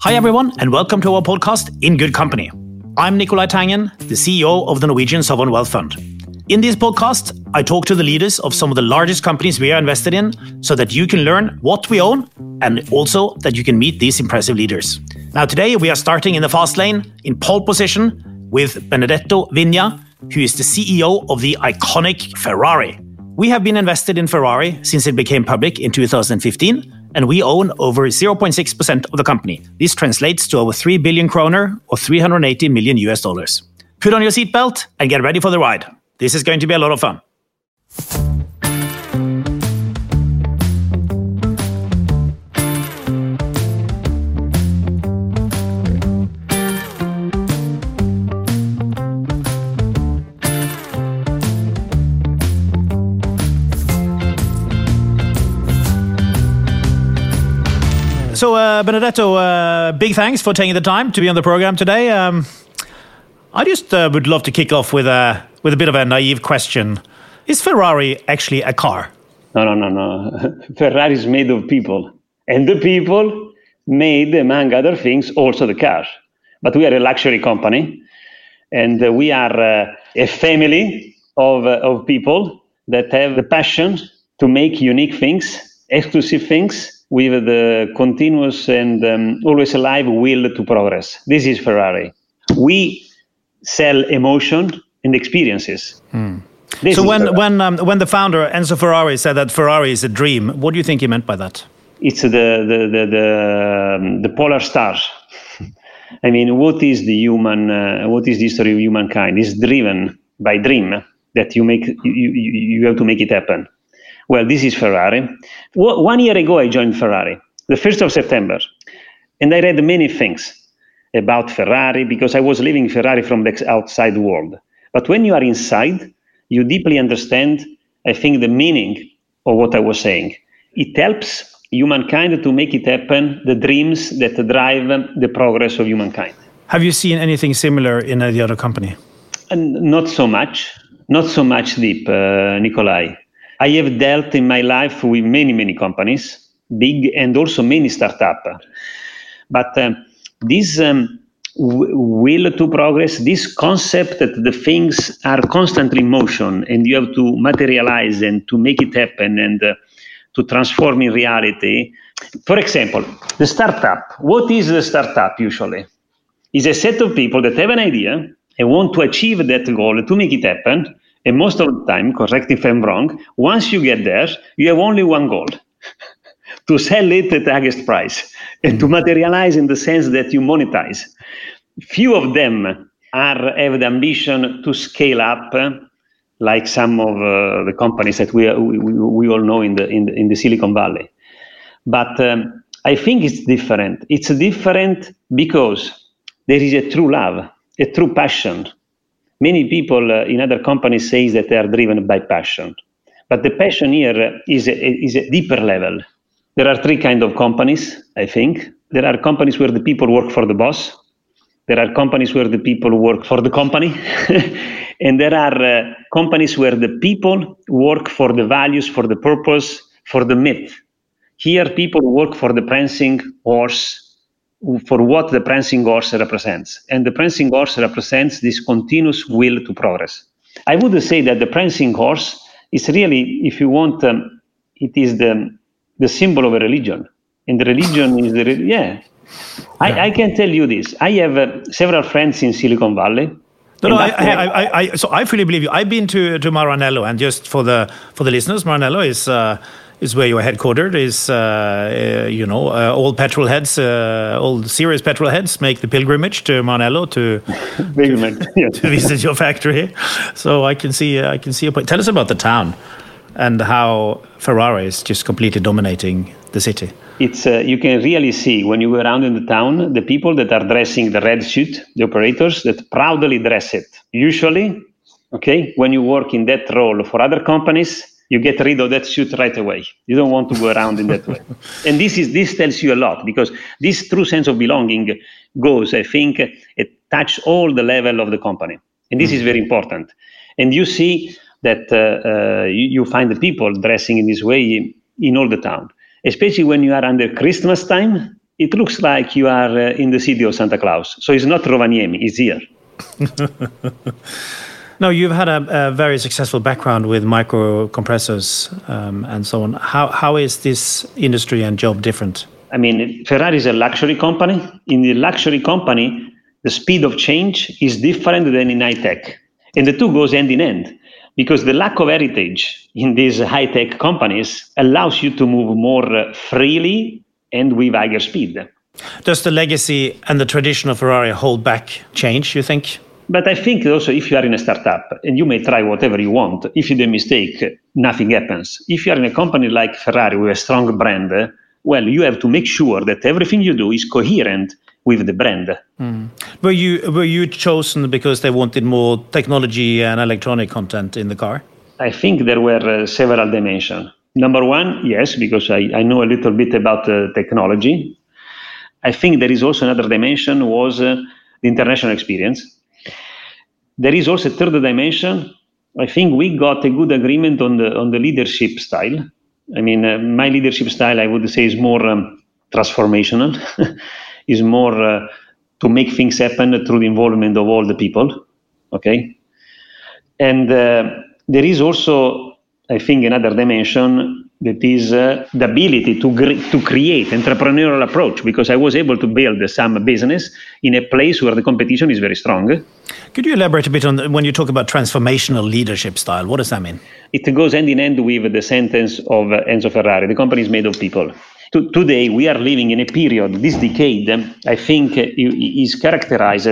Hi, everyone, and welcome to our podcast, In Good Company. I'm Nicolai Tangen, the CEO of the Norwegian Sovereign Wealth Fund. In this podcast, I talk to the leaders of some of the largest companies we are invested in so that you can learn what we own and also that you can meet these impressive leaders. Now, today we are starting in the fast lane in pole position with Benedetto Vigna, who is the CEO of the iconic Ferrari. We have been invested in Ferrari since it became public in 2015 and we own over 0.6% of the company. This translates to over 3 billion kroner or 380 million US dollars. Put on your seatbelt and get ready for the ride. This is going to be a lot of fun. So, uh, Benedetto, uh, big thanks for taking the time to be on the program today. Um, I just uh, would love to kick off with a with a bit of a naive question: Is Ferrari actually a car? No, no, no, no. Ferrari is made of people, and the people made, among other things, also the car. But we are a luxury company, and uh, we are uh, a family of uh, of people that have the passion to make unique things, exclusive things with the continuous and um, always alive will to progress. This is Ferrari. We sell emotion and experiences. Hmm. So when when um, when the founder Enzo Ferrari said that Ferrari is a dream, what do you think he meant by that? It's the the the the, um, the polar stars. I mean, what is the human? Uh, what is the history of humankind? Is driven by dream that you make you, you, you have to make it happen. Well, this is Ferrari. One year ago, I joined Ferrari, the 1st of September, and I read many things about Ferrari because I was living Ferrari from the outside world. But when you are inside, you deeply understand, I think, the meaning of what I was saying. It helps humankind to make it happen, the dreams that drive the progress of humankind. Have you seen anything similar in the other company? And not so much, not so much deep, uh, Nicolai. I have dealt in my life with many, many companies, big and also many startups. But um, this um, w- will to progress, this concept that the things are constantly in motion and you have to materialize and to make it happen and uh, to transform in reality. For example, the startup. What is the startup usually? Is a set of people that have an idea and want to achieve that goal to make it happen and most of the time, correct if I'm wrong, once you get there, you have only one goal to sell it at the highest price and to mm. materialize in the sense that you monetize. Few of them are have the ambition to scale up, like some of uh, the companies that we, we, we all know in the, in the, in the Silicon Valley. But um, I think it's different. It's different because there is a true love, a true passion Many people uh, in other companies say that they are driven by passion, but the passion here is a, is a deeper level. There are three kind of companies, I think. There are companies where the people work for the boss. There are companies where the people work for the company. and there are uh, companies where the people work for the values, for the purpose, for the myth. Here, people work for the prancing horse, for what the prancing horse represents. And the prancing horse represents this continuous will to progress. I would say that the prancing horse is really, if you want, um, it is the, the symbol of a religion. And the religion is the, re- yeah. I, I, can tell you this. I have uh, several friends in Silicon Valley. No, no, I, I, I, so I fully believe you. I've been to, to Maranello, and just for the for the listeners, Maranello is uh, is where you're headquartered. Is uh, uh, you know uh, all petrol heads, uh, all serious petrol heads make the pilgrimage to Maranello to to, to, visit your factory. So I can see I can see a point. Tell us about the town and how Ferrari is just completely dominating the city. It's uh, you can really see when you go around in the town the people that are dressing the red suit, the operators that proudly dress it. Usually, okay, when you work in that role for other companies you get rid of that suit right away. You don't want to go around in that way. And this is this tells you a lot because this true sense of belonging goes, I think, it touch all the level of the company, and this mm. is very important. And you see that uh, uh, you, you, find the people dressing in this way in all the town, especially when you are under Christmas time. it looks like you are uh, in the city of Santa Claus. So it's not Rovaniemi, it's here. now, you've had a, a, very successful background with microprocessors um, and so on. How, how is this industry and job different? I mean, Ferrari is a luxury company. In the luxury company, the speed of change is different than in high tech. And the two goes end in end because the lack of heritage in these high tech companies allows you to move more freely and with higher speed. Does the legacy and the tradition of Ferrari hold back change, you think? But I think also if you are in a startup and you may try whatever you want, if you do a mistake, nothing happens. If you are in a company like Ferrari with a strong brand, well, you have to make sure that everything you do is coherent with the brand. Mm. Were you were you chosen because they wanted more technology and electronic content in the car? I think there were uh, several dimensions. Number one, yes, because I, I know a little bit about uh, technology. I think there is also another dimension was uh, the international experience. There is also a third dimension. I think we got a good agreement on the on the leadership style. I mean, uh, my leadership style, I would say, is more um, transformational, is more uh, to make things happen through the involvement of all the people. Okay, and uh, there is also, I think, another dimension that is uh, the ability to, gr- to create entrepreneurial approach because I was able to build some business in a place where the competition is very strong. Could you elaborate a bit on the, when you talk about transformational leadership style? What does that mean? It goes hand in hand with the sentence of Enzo Ferrari. The company is made of people. today, we are living in a period, this decade, I think, uh, is characterized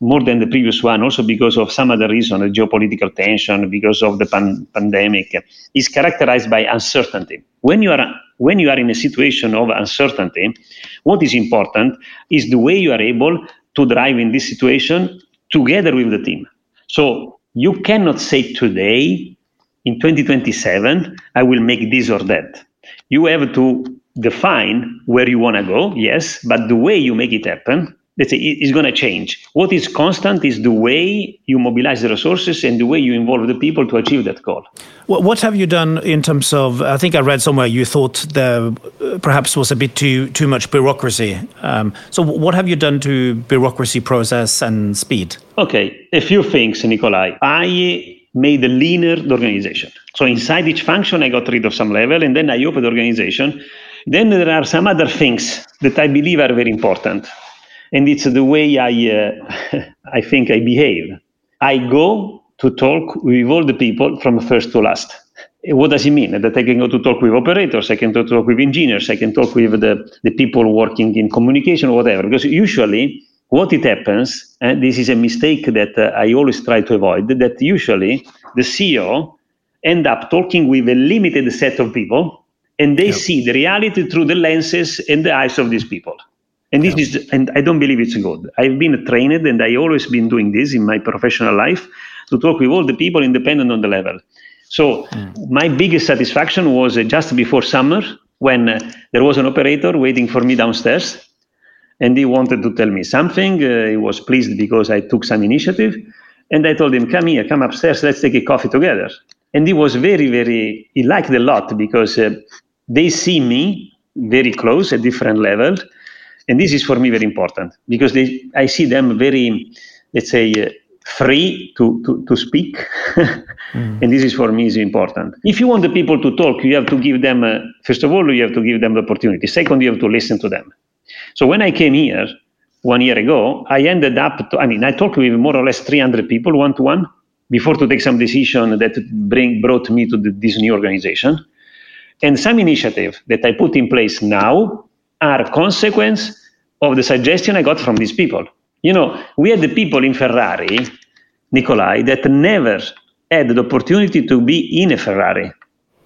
more than the previous one, also because of some other reason, the geopolitical tension, because of the pan- pandemic, uh, is characterized by uncertainty. When you are when you are in a situation of uncertainty, what is important is the way you are able to drive in this situation together with the team. So you cannot say today, in 2027, I will make this or that. You have to define where you want to go, yes, but the way you make it happen let's say is going to change. What is constant is the way you mobilize the resources and the way you involve the people to achieve that goal. Well, what have you done in terms of? I think I read somewhere you thought there uh, perhaps was a bit too too much bureaucracy. Um, so, what have you done to bureaucracy process and speed? Okay, a few things, Nicolai. I made a leaner organization. So inside each function, I got rid of some level, and then I opened the organization. Then there are some other things that I believe are very important and it's the way I uh, I think I behave. I go to talk with all the people from first to last. What does it mean? That I can go to talk with operators, I can talk with engineers, I can talk with the, the people working in communication or whatever. Because usually what it happens, and this is a mistake that uh, I always try to avoid, that usually the CEO end up talking with a limited set of people and they yep. see the reality through the lenses and the eyes of these people. And this yeah. is, and I don't believe it's good. I've been trained, and I always been doing this in my professional life to talk with all the people, independent on the level. So mm. my biggest satisfaction was uh, just before summer when uh, there was an operator waiting for me downstairs, and he wanted to tell me something. Uh, he was pleased because I took some initiative, and I told him, "Come here, come upstairs, let's take a coffee together." And he was very, very. He liked a lot because uh, they see me very close at different levels and this is for me very important because they, I see them very, let's say, uh, free to, to, to speak. mm. And this is for me is important. If you want the people to talk, you have to give them, uh, first of all, you have to give them the opportunity. Second, you have to listen to them. So when I came here one year ago, I ended up, to, I mean, I talked with more or less 300 people one to one before to take some decision that bring, brought me to the, this new organization. And some initiative that I put in place now are consequence of the suggestion I got from these people. You know, we had the people in Ferrari, Nicolai, that never had the opportunity to be in a Ferrari.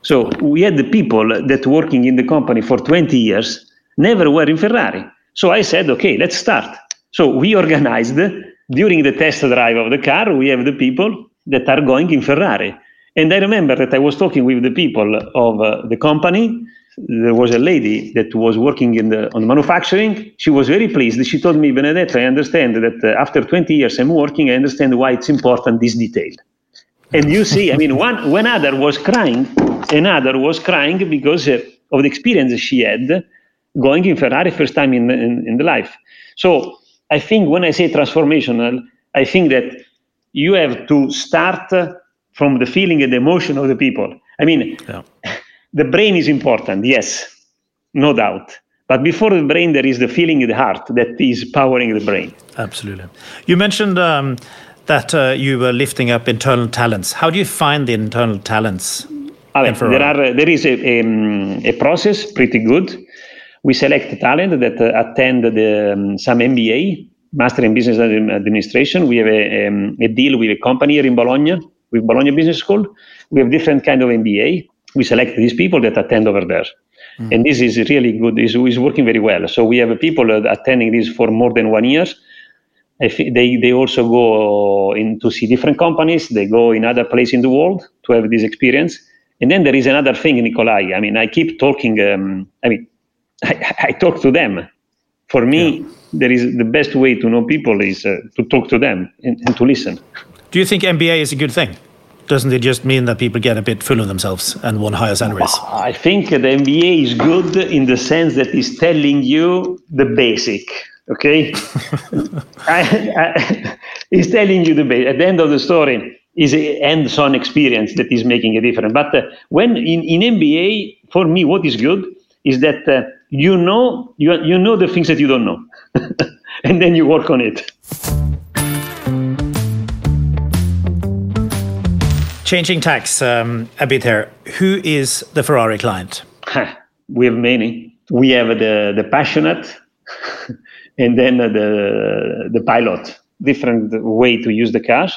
So we had the people that working in the company for 20 years never were in Ferrari. So I said, okay, let's start. So we organized during the test drive of the car, we have the people that are going in Ferrari. And I remember that I was talking with the people of uh, the company there was a lady that was working in the on manufacturing. She was very pleased. She told me, Benedetto, I understand that uh, after 20 years I'm working. I understand why it's important this detail. And you see, I mean, one one other was crying, another was crying because uh, of the experience she had going in Ferrari first time in, in, in the life. So I think when I say transformational, I think that you have to start from the feeling and the emotion of the people. I mean, yeah. the brain is important, yes, no doubt. But before the brain, there is the feeling in the heart that is powering the brain. Absolutely. You mentioned um, that uh, you were lifting up internal talents. How do you find the internal talents? there are there is a, a, um, a, process pretty good. We select talent that uh, attend the, um, some MBA, Master in Business Administration. We have a, um, a deal with a company here in Bologna, with Bologna Business School. We have different kind of MBA. We select these people that attend over there. Mm. And this is really good. It's, it's working very well. So we have people attending this for more than one year. They, they also go in to see different companies. They go in other places in the world to have this experience. And then there is another thing, Nicolai. I mean, I keep talking. Um, I mean, I, I, talk to them. For me, yeah. there is the best way to know people is uh, to talk to them and, and to listen. Do you think MBA is a good thing? doesn't it just mean that people get a bit full of themselves and want higher salaries? I think the MBA is good in the sense that it's telling you the basic. Okay, I, I, it's telling you the basic. At the end of the story, is a hands-on experience that is making a difference. But uh, when in, in MBA, for me, what is good is that uh, you know you, you know the things that you don't know, and then you work on it. Changing tax um, a bit here. Who is the Ferrari client? we have many. We have the the passionate, and then the the pilot. Different way to use the car,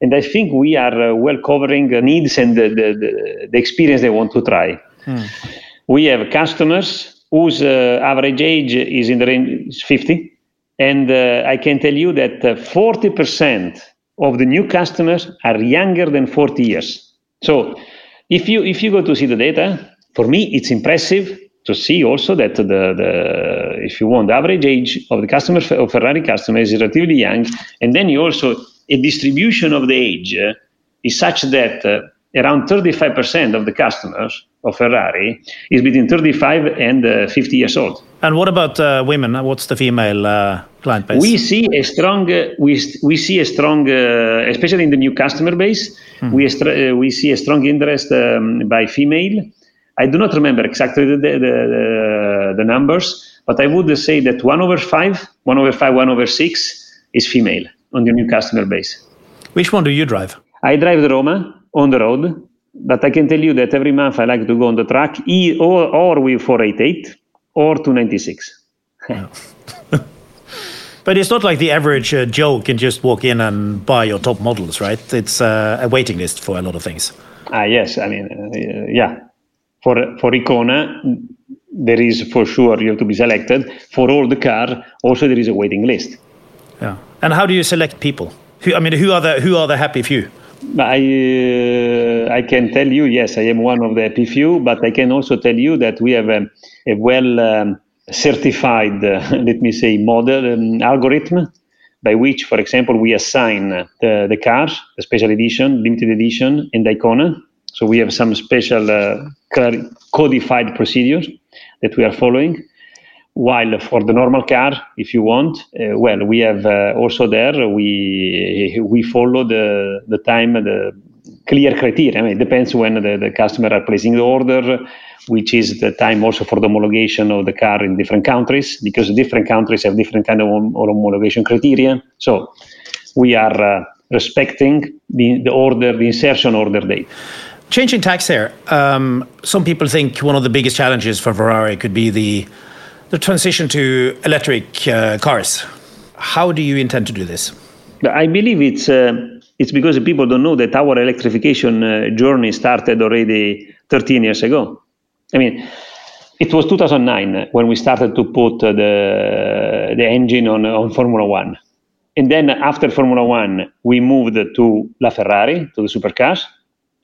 and I think we are uh, well covering the needs and the, the, the, experience they want to try. Hmm. We have customers whose uh, average age is in the range 50, and uh, I can tell you that 40% uh, of the new customers are younger than 40 years. So if you if you go to see the data, for me it's impressive to see also that the, the if you want the average age of the customer of Ferrari customer is relatively young, and then you also a distribution of the age uh, is such that uh, around 35% of the customers of Ferrari is between 35 and uh, 50 years old. And what about uh, women? What's the female uh, client base? We see a strong, uh, we, we see a strong, uh, especially in the new customer base, hmm. we, uh, we see a strong interest um, by female. I do not remember exactly the, the, the, the, numbers, but I would say that one over five, one over five, one over six is female on the new customer base. Which one do you drive? I drive the Roma on the road, but I can tell you that every month I like to go on the track, or, or with 488 or 296. but it's not like the average uh, Joe can just walk in and buy your top models, right? It's uh, a waiting list for a lot of things. Ah, yes. I mean, uh, yeah. For for Icona, there is for sure you have to be selected. For all the car, also there is a waiting list. Yeah. And how do you select people? Who, I mean, who are the who are the happy few? I uh, I can tell you, yes, I am one of the few, but I can also tell you that we have. Um, a well um, certified, uh, let me say, model um, algorithm by which, for example, we assign the, the cars, the special edition, limited edition, and Icona. So we have some special uh, codified procedures that we are following. While for the normal car, if you want, uh, well, we have uh, also there we we follow the the time the clear criteria. I mean, it depends when the, the customer are placing the order, which is the time also for the homologation of the car in different countries, because different countries have different kind of homologation criteria. So we are uh, respecting the, the order, the insertion order date. Changing tax here. Um, some people think one of the biggest challenges for Ferrari could be the the transition to electric uh, cars. How do you intend to do this? I believe it's uh, it's because people don't know that our electrification uh, journey started already 13 years ago. I mean, it was 2009 when we started to put uh, the the engine on on Formula One, and then after Formula One, we moved to LaFerrari to the supercars,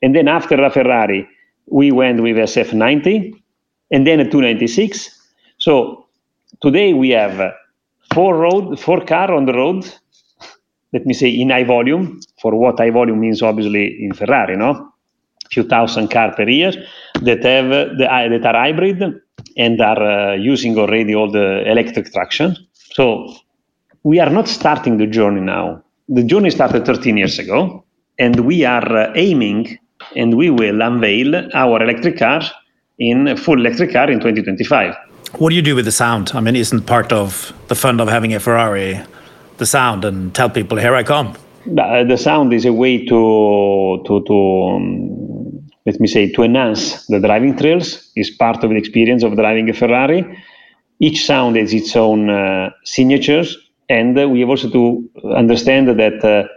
and then after LaFerrari, we went with SF90, and then a 296. So today we have four road, four car on the road. Let me say in high volume. For what high volume means, obviously in Ferrari, no? few thousand car per year that have the, that are hybrid and are uh, using already all the electric traction. So we are not starting the journey now. The journey started 13 years ago, and we are uh, aiming and we will unveil our electric car in full electric car in 2025. What do you do with the sound? I mean, isn't part of the fun of having a Ferrari the sound and tell people, here I come? The sound is a way to, to, to um, let me say, to enhance the driving thrills. Is part of the experience of driving a Ferrari. Each sound has its own uh, signatures, and uh, we have also to understand that uh,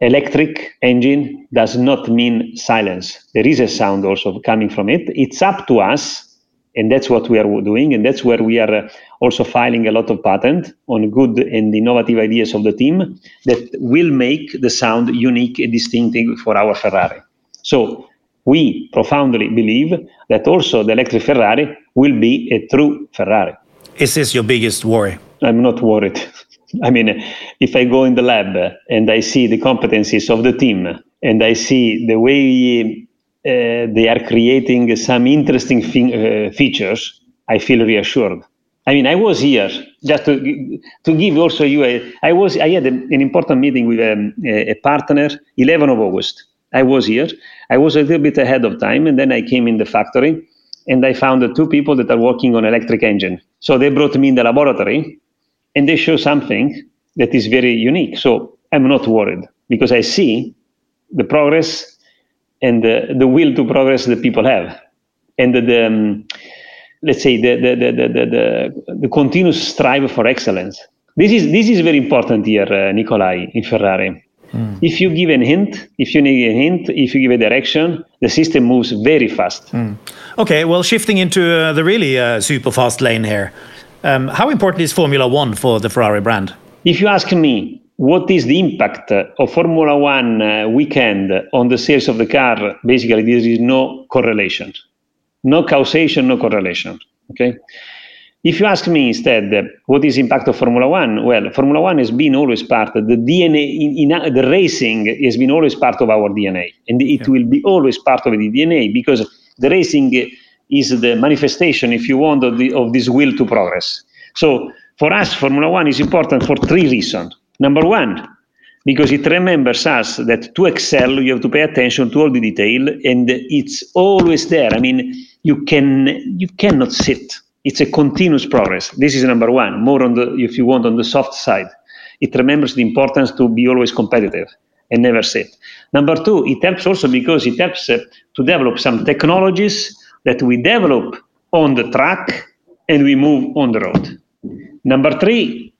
electric engine does not mean silence. There is a sound also coming from it. It's up to us and that's what we are doing. And that's where we are uh, also filing a lot of patent on good and innovative ideas of the team that will make the sound unique and distinctive for our ferrari. So we profoundly believe that also the electric ferrari will be a true ferrari. Is this your biggest worry? I'm not worried. I mean if i go in the lab and i see the competencies of the team and i see the way they are creating some interesting uh, features, I feel reassured. I mean, I was here just to to give also you a. I was I had a, an important meeting with um, a, a, partner, 11 of August. I was here. I was a little bit ahead of time, and then I came in the factory, and I found the two people that are working on electric engine. So they brought me in the laboratory, and they show something that is very unique. So I'm not worried because I see the progress and the, the will to progress that people have. And the, the um, let's say the, the, the, the, the, the, continuous strive for excellence. This is this is very important here uh, nicolai in ferrari. Mm. if you give a hint if you need a hint if you give a direction the system moves very fast. Mm. okay well shifting into uh, the really uh, super fast lane here. Um, how important is formula one for the ferrari brand? If you ask me what is the impact of Formula One uh, weekend on the sales of the car? Basically, there is no correlation, no causation, no correlation. Okay. If you ask me instead, uh, what is the impact of Formula One? Well, Formula One has been always part of the DNA. In, in the racing has been always part of our DNA, and it yeah. will be always part of the DNA because the racing is the manifestation, if you want, of, the, of this will to progress. So for us, Formula One is important for three reasons. Number one, because it remembers us that to excel, you have to pay attention to all the detail, and it's always there. I mean, you can you cannot sit. It's a continuous progress. This is number one. More on the, if you want, on the soft side. It remembers the importance to be always competitive and never sit. Number two, it helps also because it helps uh, to develop some technologies that we develop on the track and we move on the road. Number three,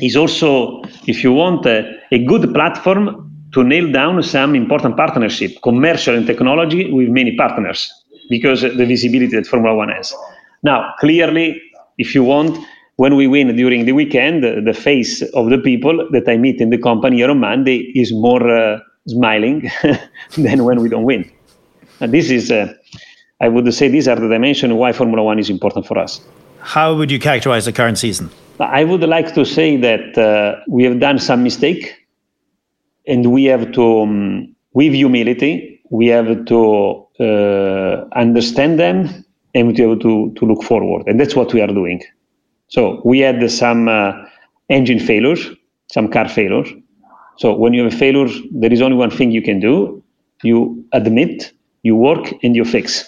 is also, if you want, a, a good platform to nail down some important partnership, commercial and technology, with many partners, because the visibility that Formula One has. Now, clearly, if you want, when we win during the weekend, the face of the people that I meet in the company on Monday is more uh, smiling than when we don't win. And this is, uh, I would say, these are the dimensions why Formula One is important for us. How would you characterize the current season? I would like to say that uh, we have done some mistake, and we have to, um, with humility, we have to uh, understand them, and we have to to look forward, and that's what we are doing. So we had some uh, engine failures, some car failures. So when you have a failure, there is only one thing you can do: you admit, you work, and you fix.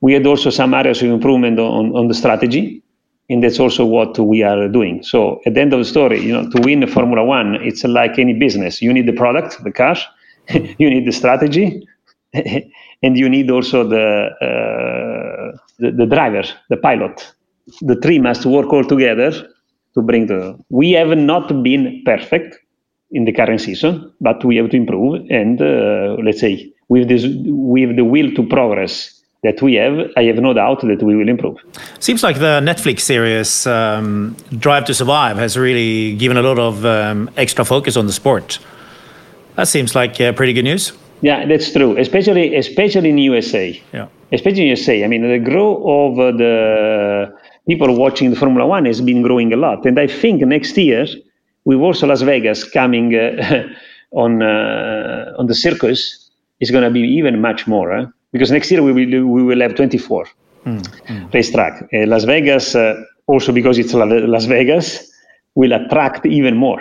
We had also some areas of improvement on, on the strategy and that's also what we are doing. So at the end of the story, you know, to win Formula One, it's like any business. You need the product, the cash, you need the strategy, and you need also the, uh, the, the driver, the pilot. The three must work all together to bring the. We have not been perfect in the current season, but we have to improve. And uh, let's say with this, with the will to progress that we have, I have no doubt that we will improve. Seems like the Netflix series um, Drive to Survive has really given a lot of um, extra focus on the sport. That seems like uh, pretty good news. Yeah, that's true. Especially, especially in USA. Yeah. Especially in USA. I mean, the growth of uh, the people watching the Formula One has been growing a lot, and I think next year, with also Las Vegas coming uh, on uh, on the circus, is going to be even much more. Huh? Because next year we will we will have 24. mm. racetrack. Uh, Las Vegas, uh, also because it's Las Vegas, will attract even more.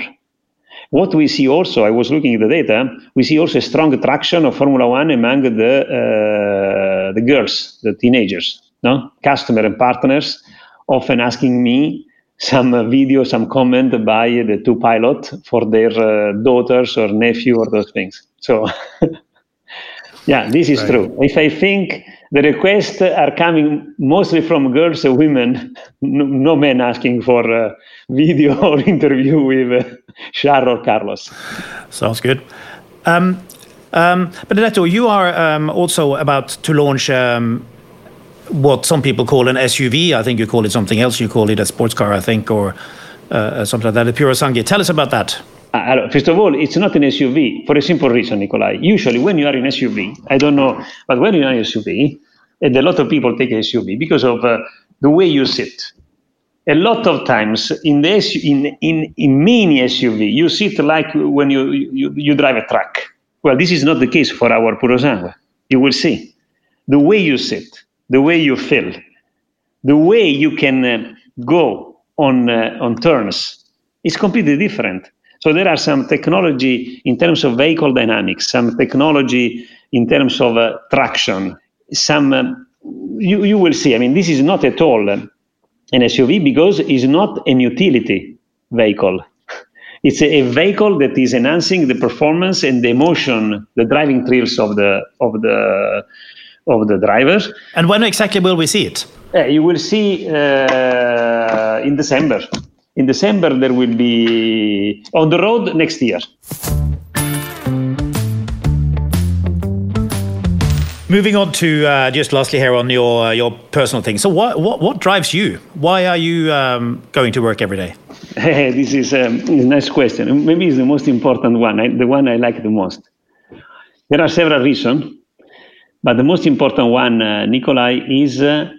What we see also, I was looking at the data, we see also a strong attraction of Formula One among the uh, the girls, the teenagers, no customer and partners, often asking me some video, some comment by the two pilot for their uh, daughters or nephew or those things. So, yeah, this is right. true. If I think the requests are coming mostly from girls and women, no, no men asking for a video or interview with uh, Charles or Carlos. Sounds good. Um, um, Benedetto, you are um, also about to launch um, what some people call an SUV. I think you call it something else. You call it a sports car, I think, or uh, something like that. A Purosangue. Tell us about that. Uh, first of all, it's not an SUV for a simple reason, Nicolai. Usually, when you are in SUV, I don't know, but when you are in SUV, and a lot of people take SUV because of uh, the way you sit. A lot of times in the SU, in, in, in mini SUV, you sit like when you, you, you drive a truck. Well, this is not the case for our Purosangue. You will see. The way you sit, the way you feel, the way you can uh, go on uh, on turns is completely different. So there are some technology in terms of vehicle dynamics, some technology in terms of uh, traction, some uh, you you will see. I mean, this is not at all an SUV because it's not an utility vehicle. It's a, a vehicle that is enhancing the performance and the emotion, the driving thrills of the of the of the drivers. And when exactly will we see it? Uh, you will see uh, in December. In December, there will be on the road next year. Moving on to uh, just lastly here on your uh, your personal thing. So what what what drives you? Why are you um, going to work every day? this is um, a nice question. Maybe it's the most important one. I, the one I like the most. There are several reasons. But the most important one, uh, Nicolai, is uh,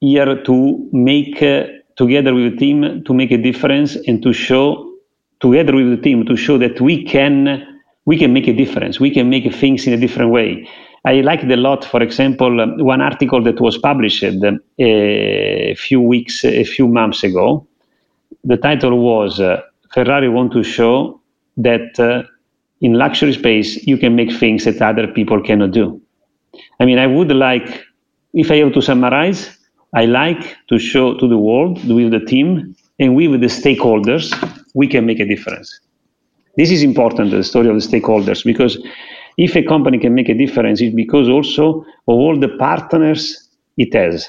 here to make, uh, together with the team, to make a difference and to show, together with the team, to show that we can, we can make a difference. We can make things in a different way. I liked a lot, for example, um, one article that was published uh, a few weeks, a few months ago. The title was uh, Ferrari want to show that uh, in luxury space you can make things that other people cannot do. I mean, I would like, if I have to summarize, I like to show to the world with the team and with the stakeholders, we can make a difference. This is important, the story of the stakeholders, because if a company can make a difference, it's because also of all the partners it has.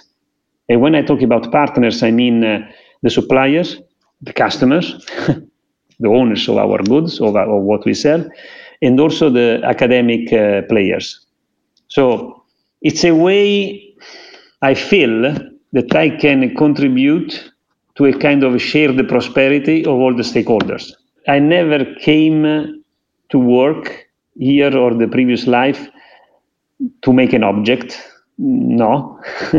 And when I talk about partners, I mean uh, the suppliers, the customers, the owners of our goods, of, of what we sell, and also the academic uh, players. So it's a way I feel that I can contribute to a kind of shared prosperity of all the stakeholders. I never came to work here or the previous life to make an object. No,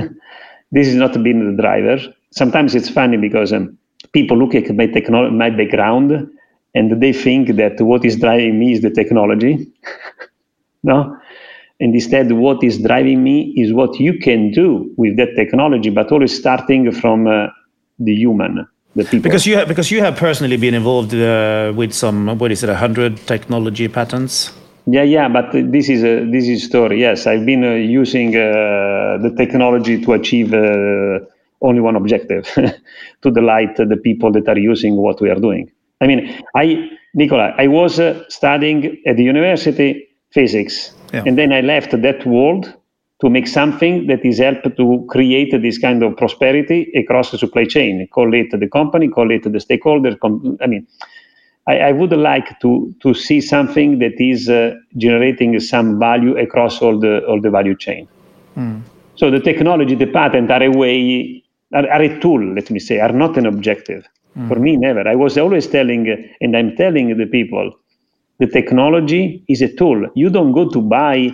this is not been the driver. Sometimes it's funny because um, people look at my, technolo- my background and they think that what is driving me is the technology. no, and instead, what is driving me is what you can do with that technology, but always starting from uh, the human, the people. Because you have, because you have personally been involved uh, with some, what is it, hundred technology patents. Yeah, yeah, but this is a this is story. Yes, I've been uh, using uh, the technology to achieve uh, only one objective: to delight the people that are using what we are doing. I mean, I, Nicola, I was uh, studying at the university physics yeah. And then I left that world to make something that is help to create this kind of prosperity across the supply chain. Call it the company, call it the stakeholder. I mean, I, I would like to to see something that is uh, generating some value across all the all the value chain. Mm. So the technology, the patent are a way, are, are a tool. Let me say, are not an objective. Mm. For me, never. I was always telling, and I'm telling the people the technology is a tool. You don't go to buy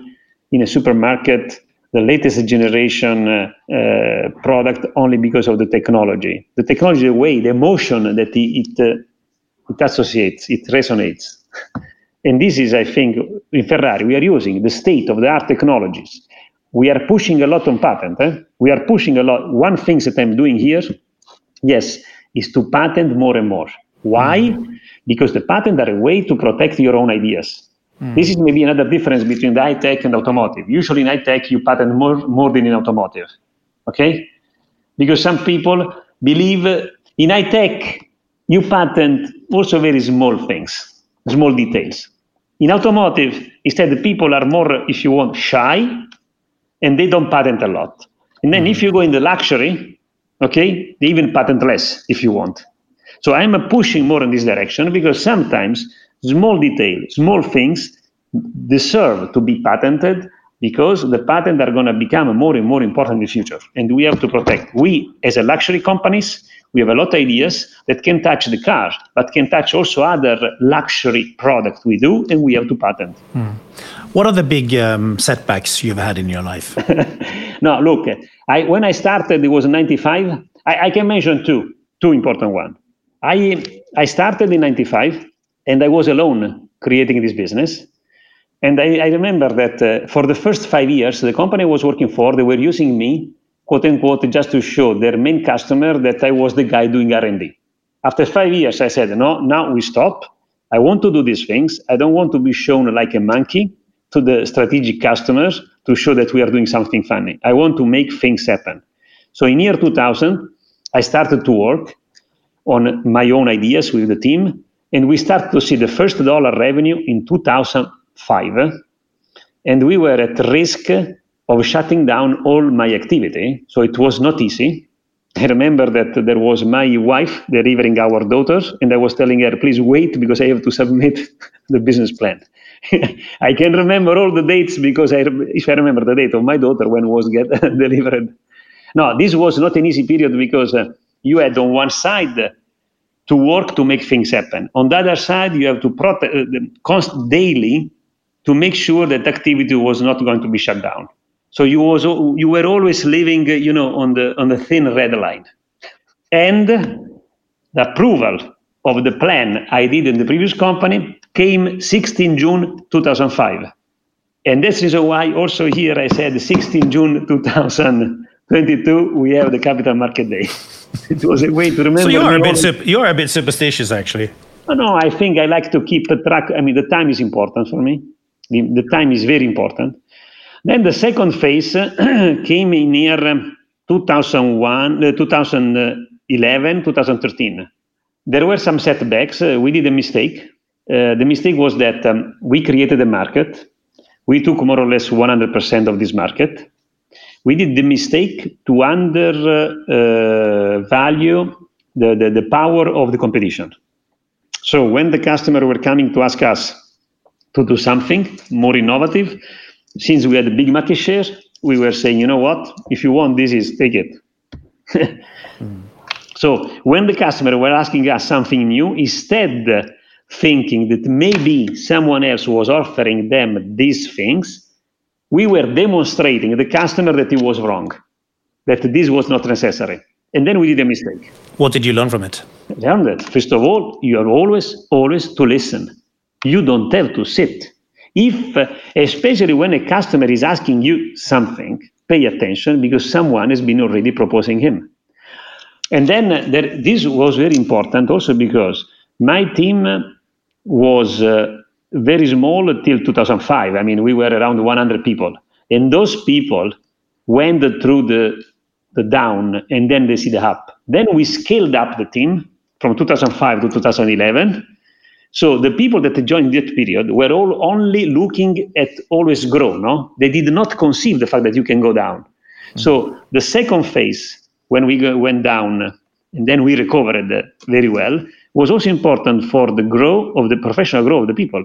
in a supermarket the latest generation uh, uh, product only because of the technology. The technology, the way, the emotion that it, it, uh, it associates, it resonates. and this is, I think, in Ferrari, we are using the state of the art technologies we are pushing a lot on patent. Eh? We are pushing a lot. One thing that I'm doing here, yes, is to patent more and more. Why? Because the patent are a way to protect your own ideas. Mm. This is maybe another difference between the high tech and automotive. Usually in high tech, you patent more, more than in automotive. Okay? Because some people believe in high tech, you patent also very small things, small details. In automotive, instead, the people are more, if you want, shy, and they don't patent a lot. And then mm. if you go in the luxury, okay, they even patent less if you want. So I'm pushing more in this direction because sometimes small detail, small things deserve to be patented because the patent are going to become more and more important in the future. And we have to protect we as a luxury companies we have a lot of ideas that can touch the car but can touch also other luxury products we do and we have to patent. Hmm. what are the big um, setbacks you've had in your life? No look I, when i started it was 95 I, I can mention two two important ones I, I started in 95 and I was alone creating this business. And I, I remember that uh, for the first five years, the company I was working for, they were using me, quote unquote, just to show their main customer that I was the guy doing R&D. After five years, I said, no, now we stop. I want to do these things. I don't want to be shown like a monkey to the strategic customers to show that we are doing something funny. I want to make things happen. So in year 2000, I started to work on my own ideas with the team. And we start to see the first dollar revenue in 2005. And we were at risk of shutting down all my activity. So it was not easy. I remember that there was my wife delivering our daughters, and I was telling her, please wait because I have to submit the business plan. I can remember all the dates because I, if I remember the date of my daughter when was get delivered. No, this was not an easy period because uh, you had on one side to work to make things happen. On the other side, you have to protect uh, daily to make sure that activity was not going to be shut down. So you was you were always living, uh, you know, on the on the thin red line. And the approval of the plan I did in the previous company came 16 June 2005. And this is why also here I said 16 June 2022 we have the Capital Market Day. it was a way to remember. So you are a bit sup- you are a bit superstitious, actually. Oh, no, I think I like to keep track. I mean, the time is important for me. The, the time is very important. Then the second phase came in year um, 2001, uh, 2011, 2013. There were some setbacks. Uh, we did a mistake. Uh, the mistake was that um, we created a market. We took more or less 100% of this market we did the mistake to undervalue uh, the, the, the power of the competition. So when the customer were coming to ask us to do something more innovative, since we had a big market share, we were saying, you know what, if you want this is take it. So when the customer were asking us something new, instead thinking that maybe someone else was offering them these things, we were demonstrating the customer that he was wrong, that this was not necessary. And then we did a mistake. What did you learn from it? Learn that, first of all, you are always, always to listen. You don't have to sit. If, especially when a customer is asking you something, pay attention because someone has been already proposing him. And then there, this was very important also because my team was uh, very small till 2005. I mean, we were around 100 people. And those people went through the, the down and then they see the up. Then we scaled up the team from 2005 to 2011. So the people that joined that period were all only looking at always grow. No, they did not conceive the fact that you can go down. Mm-hmm. So the second phase, when we go, went down and then we recovered very well, was also important for the growth of the professional growth of the people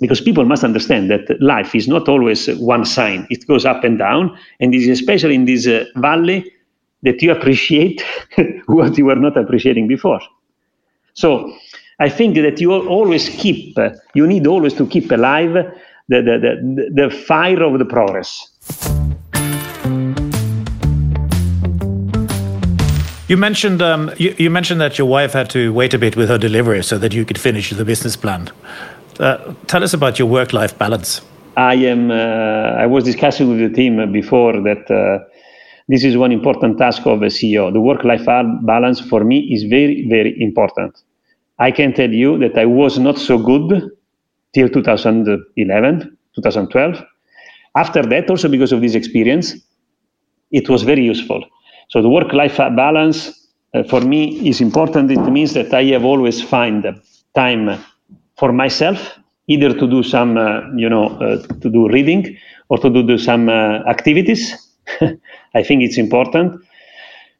because people must understand that life is not always one sign. It goes up and down and is especially in this uh, valley that you appreciate what you were not appreciating before. So i think that you always keep uh, you need always to keep alive the, the, the, the fire of the progress. You mentioned um, you, you mentioned that your wife had to wait a bit with her delivery so that you could finish the business plan. Uh, tell us about your work-life balance. I am. Uh, I was discussing with the team before that uh, this is one important task of a CEO. The work-life balance for me is very, very important. I can tell you that I was not so good till 2011, 2012. After that, also because of this experience, it was very useful. So the work-life balance uh, for me is important. It means that I have always find time for myself, either to do some, uh, you know, uh, to do reading or to do some uh, activities. I think it's important,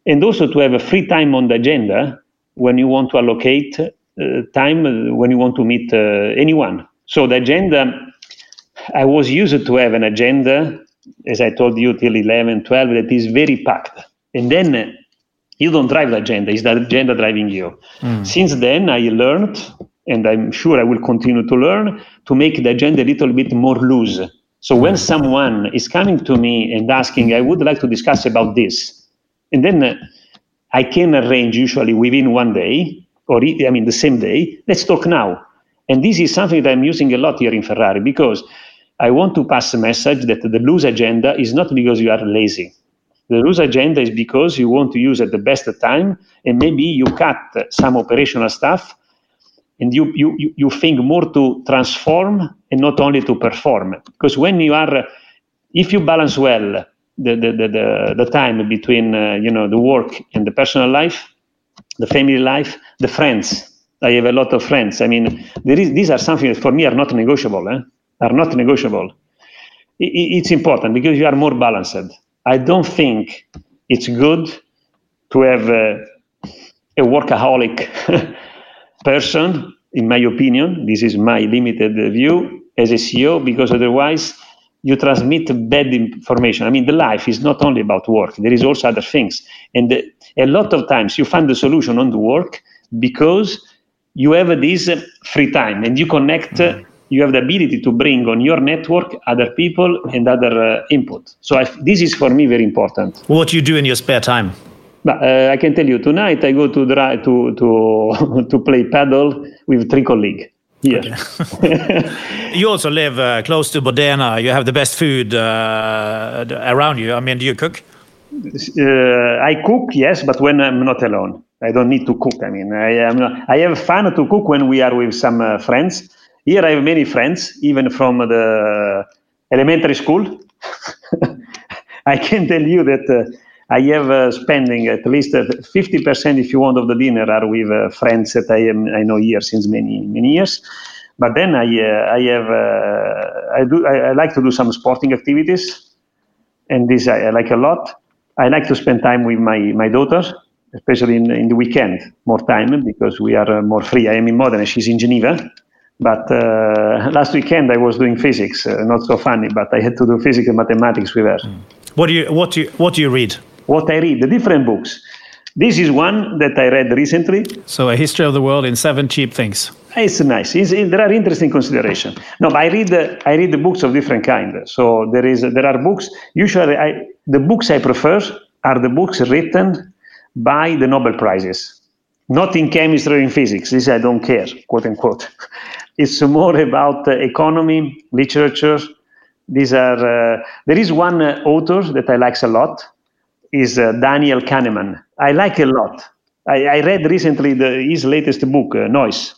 and also to have a free time on the agenda when you want to allocate uh, time when you want to meet anyone. So the agenda, I was used to have an agenda, as I told you, till 11, 12, that is very packed. And then you don't drive the agenda, it's the agenda driving you. Mm. Since then, I learned, and I'm sure I will continue to learn, to make the agenda a little bit more loose. So when mm. someone is coming to me and asking, I would like to discuss about this, and then uh, I can arrange usually within one day, or I mean the same day, let's talk now. And this is something that I'm using a lot here in Ferrari because I want to pass a message that the loose agenda is not because you are lazy. The loose agenda is because you want to use at the best time, and maybe you cut some operational stuff, and you you you think more to transform and not only to perform. Because when you are, if you balance well the the the, the, time between uh, you know the work and the personal life, the family life, the friends. I have a lot of friends. I mean, there is, these are something that for me are not negotiable. Eh? Are not negotiable. It, it's important because you are more balanced. I don't think it's good to have a workaholic person, in my opinion. This is my limited view as a CEO, because otherwise you transmit bad information. I mean, the life is not only about work, there is also other things. And the, a lot of times you find the solution on the work because you have this free time and you connect you have the ability to bring on your network other people and other uh, input. So I, this is for me very important. What do you do in your spare time? But, uh, I can tell you tonight I go to dry, to to to play paddle with three colleagues. Here. Okay. you also live uh, close to Modena. You have the best food uh, around you. I mean, do you cook? Uh, I cook, yes, but when I'm not alone. I don't need to cook. I mean, I am. I have fun to cook when we are with some uh, friends here I have many friends, even from the elementary school. I can tell you that uh, I have uh, spending at least 50% uh, if you want of the dinner are with uh, friends that I am I know here since many many years. But then I uh, I have uh, I do I, I, like to do some sporting activities, and this I, I, like a lot. I like to spend time with my my daughter, especially in in the weekend, more time because we are more free. I am in Modena, she's in Geneva, but uh, last weekend I was doing physics, uh, not so funny, but I had to do physics and mathematics with her. What do you what do you what do you read? What I read, the different books. This is one that I read recently. So, a history of the world in seven cheap things. It's nice. It's, it, there are interesting considerations. No, I read uh, I read the books of different kind. So there is there are books. Usually, I, the books I prefer are the books written by the Nobel prizes, not in chemistry or in physics. This I don't care, quote unquote. It's more about uh, economy, literature. These are uh, there is one uh, author that I like a lot is Daniel Kahneman. I like a lot. I, I read recently the, his latest book, Noise.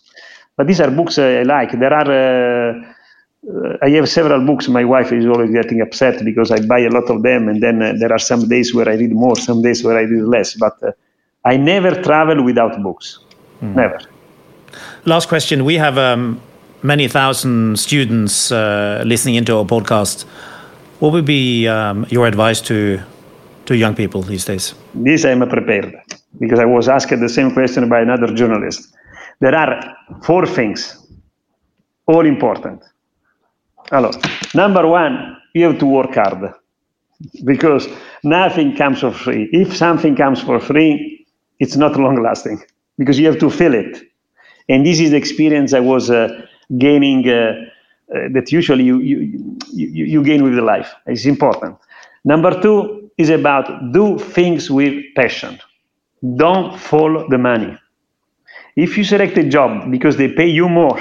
But these are books I like. There are uh, I have several books. My wife is always getting upset because I buy a lot of them, and then uh, there are some days where I read more, some days where I read less. But uh, I never travel without books. Mm. Never. Last question. We have um, many thousand students uh, listening into our podcast, what would be um, your advice to to young people these days? This I'm prepared because I was asked the same question by another journalist. There are four things, all important. Hello. Number one, you have to work hard because nothing comes for free. If something comes for free, it's not long lasting because you have to feel it. And this is the experience I was uh, gaining uh, uh, that usually you, you, you, you gain with the life. It's important. Number two is about do things with passion. Don't follow the money. If you select a job because they pay you more,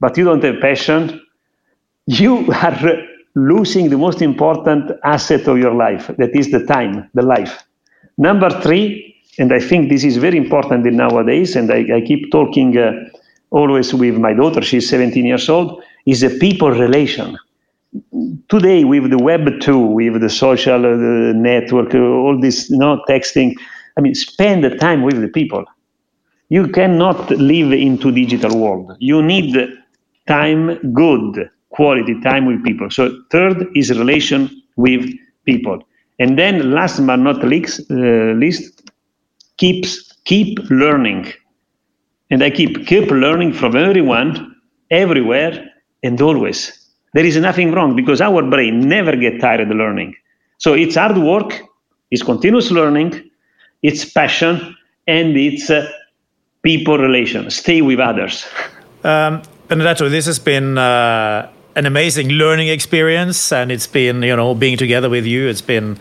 but you don't have passion, you are losing the most important asset of your life, that is the time, the life. Number three, and I think this is very important in nowadays, and I, I keep talking uh, always with my daughter, she's 17 years old, is a people relation. Today, with the web 2, with the social uh, network, uh, all this you know, texting, I mean, spend the time with the people. You cannot live into digital world. You need time, good quality time with people. So third is relation with people. And then last but not least, uh, least keeps keep learning. And I keep keep learning from everyone, everywhere, and always. There is nothing wrong because our brain never get tired of learning. So it's hard work, it's continuous learning, it's passion, and it's uh, people relation. Stay with others. Um, Benedetto, this has been uh, an amazing learning experience, and it's been you know being together with you. It's been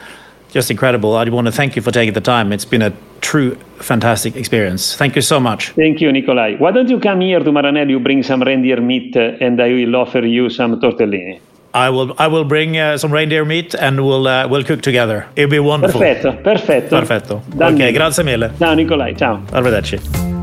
just incredible. I want to thank you for taking the time. It's been a true fantastic experience. Thank you so much. Thank you, Nicolai. Why don't you come here to Maranello? You bring some reindeer meat, and I will offer you some tortellini. I will. I will bring uh, some reindeer meat, and we'll uh, we'll cook together. It'll be wonderful. Perfetto, perfetto. Perfetto. Danni. Ok, grazie mille. Ciao, Nicolai. Ciao. Arrivederci.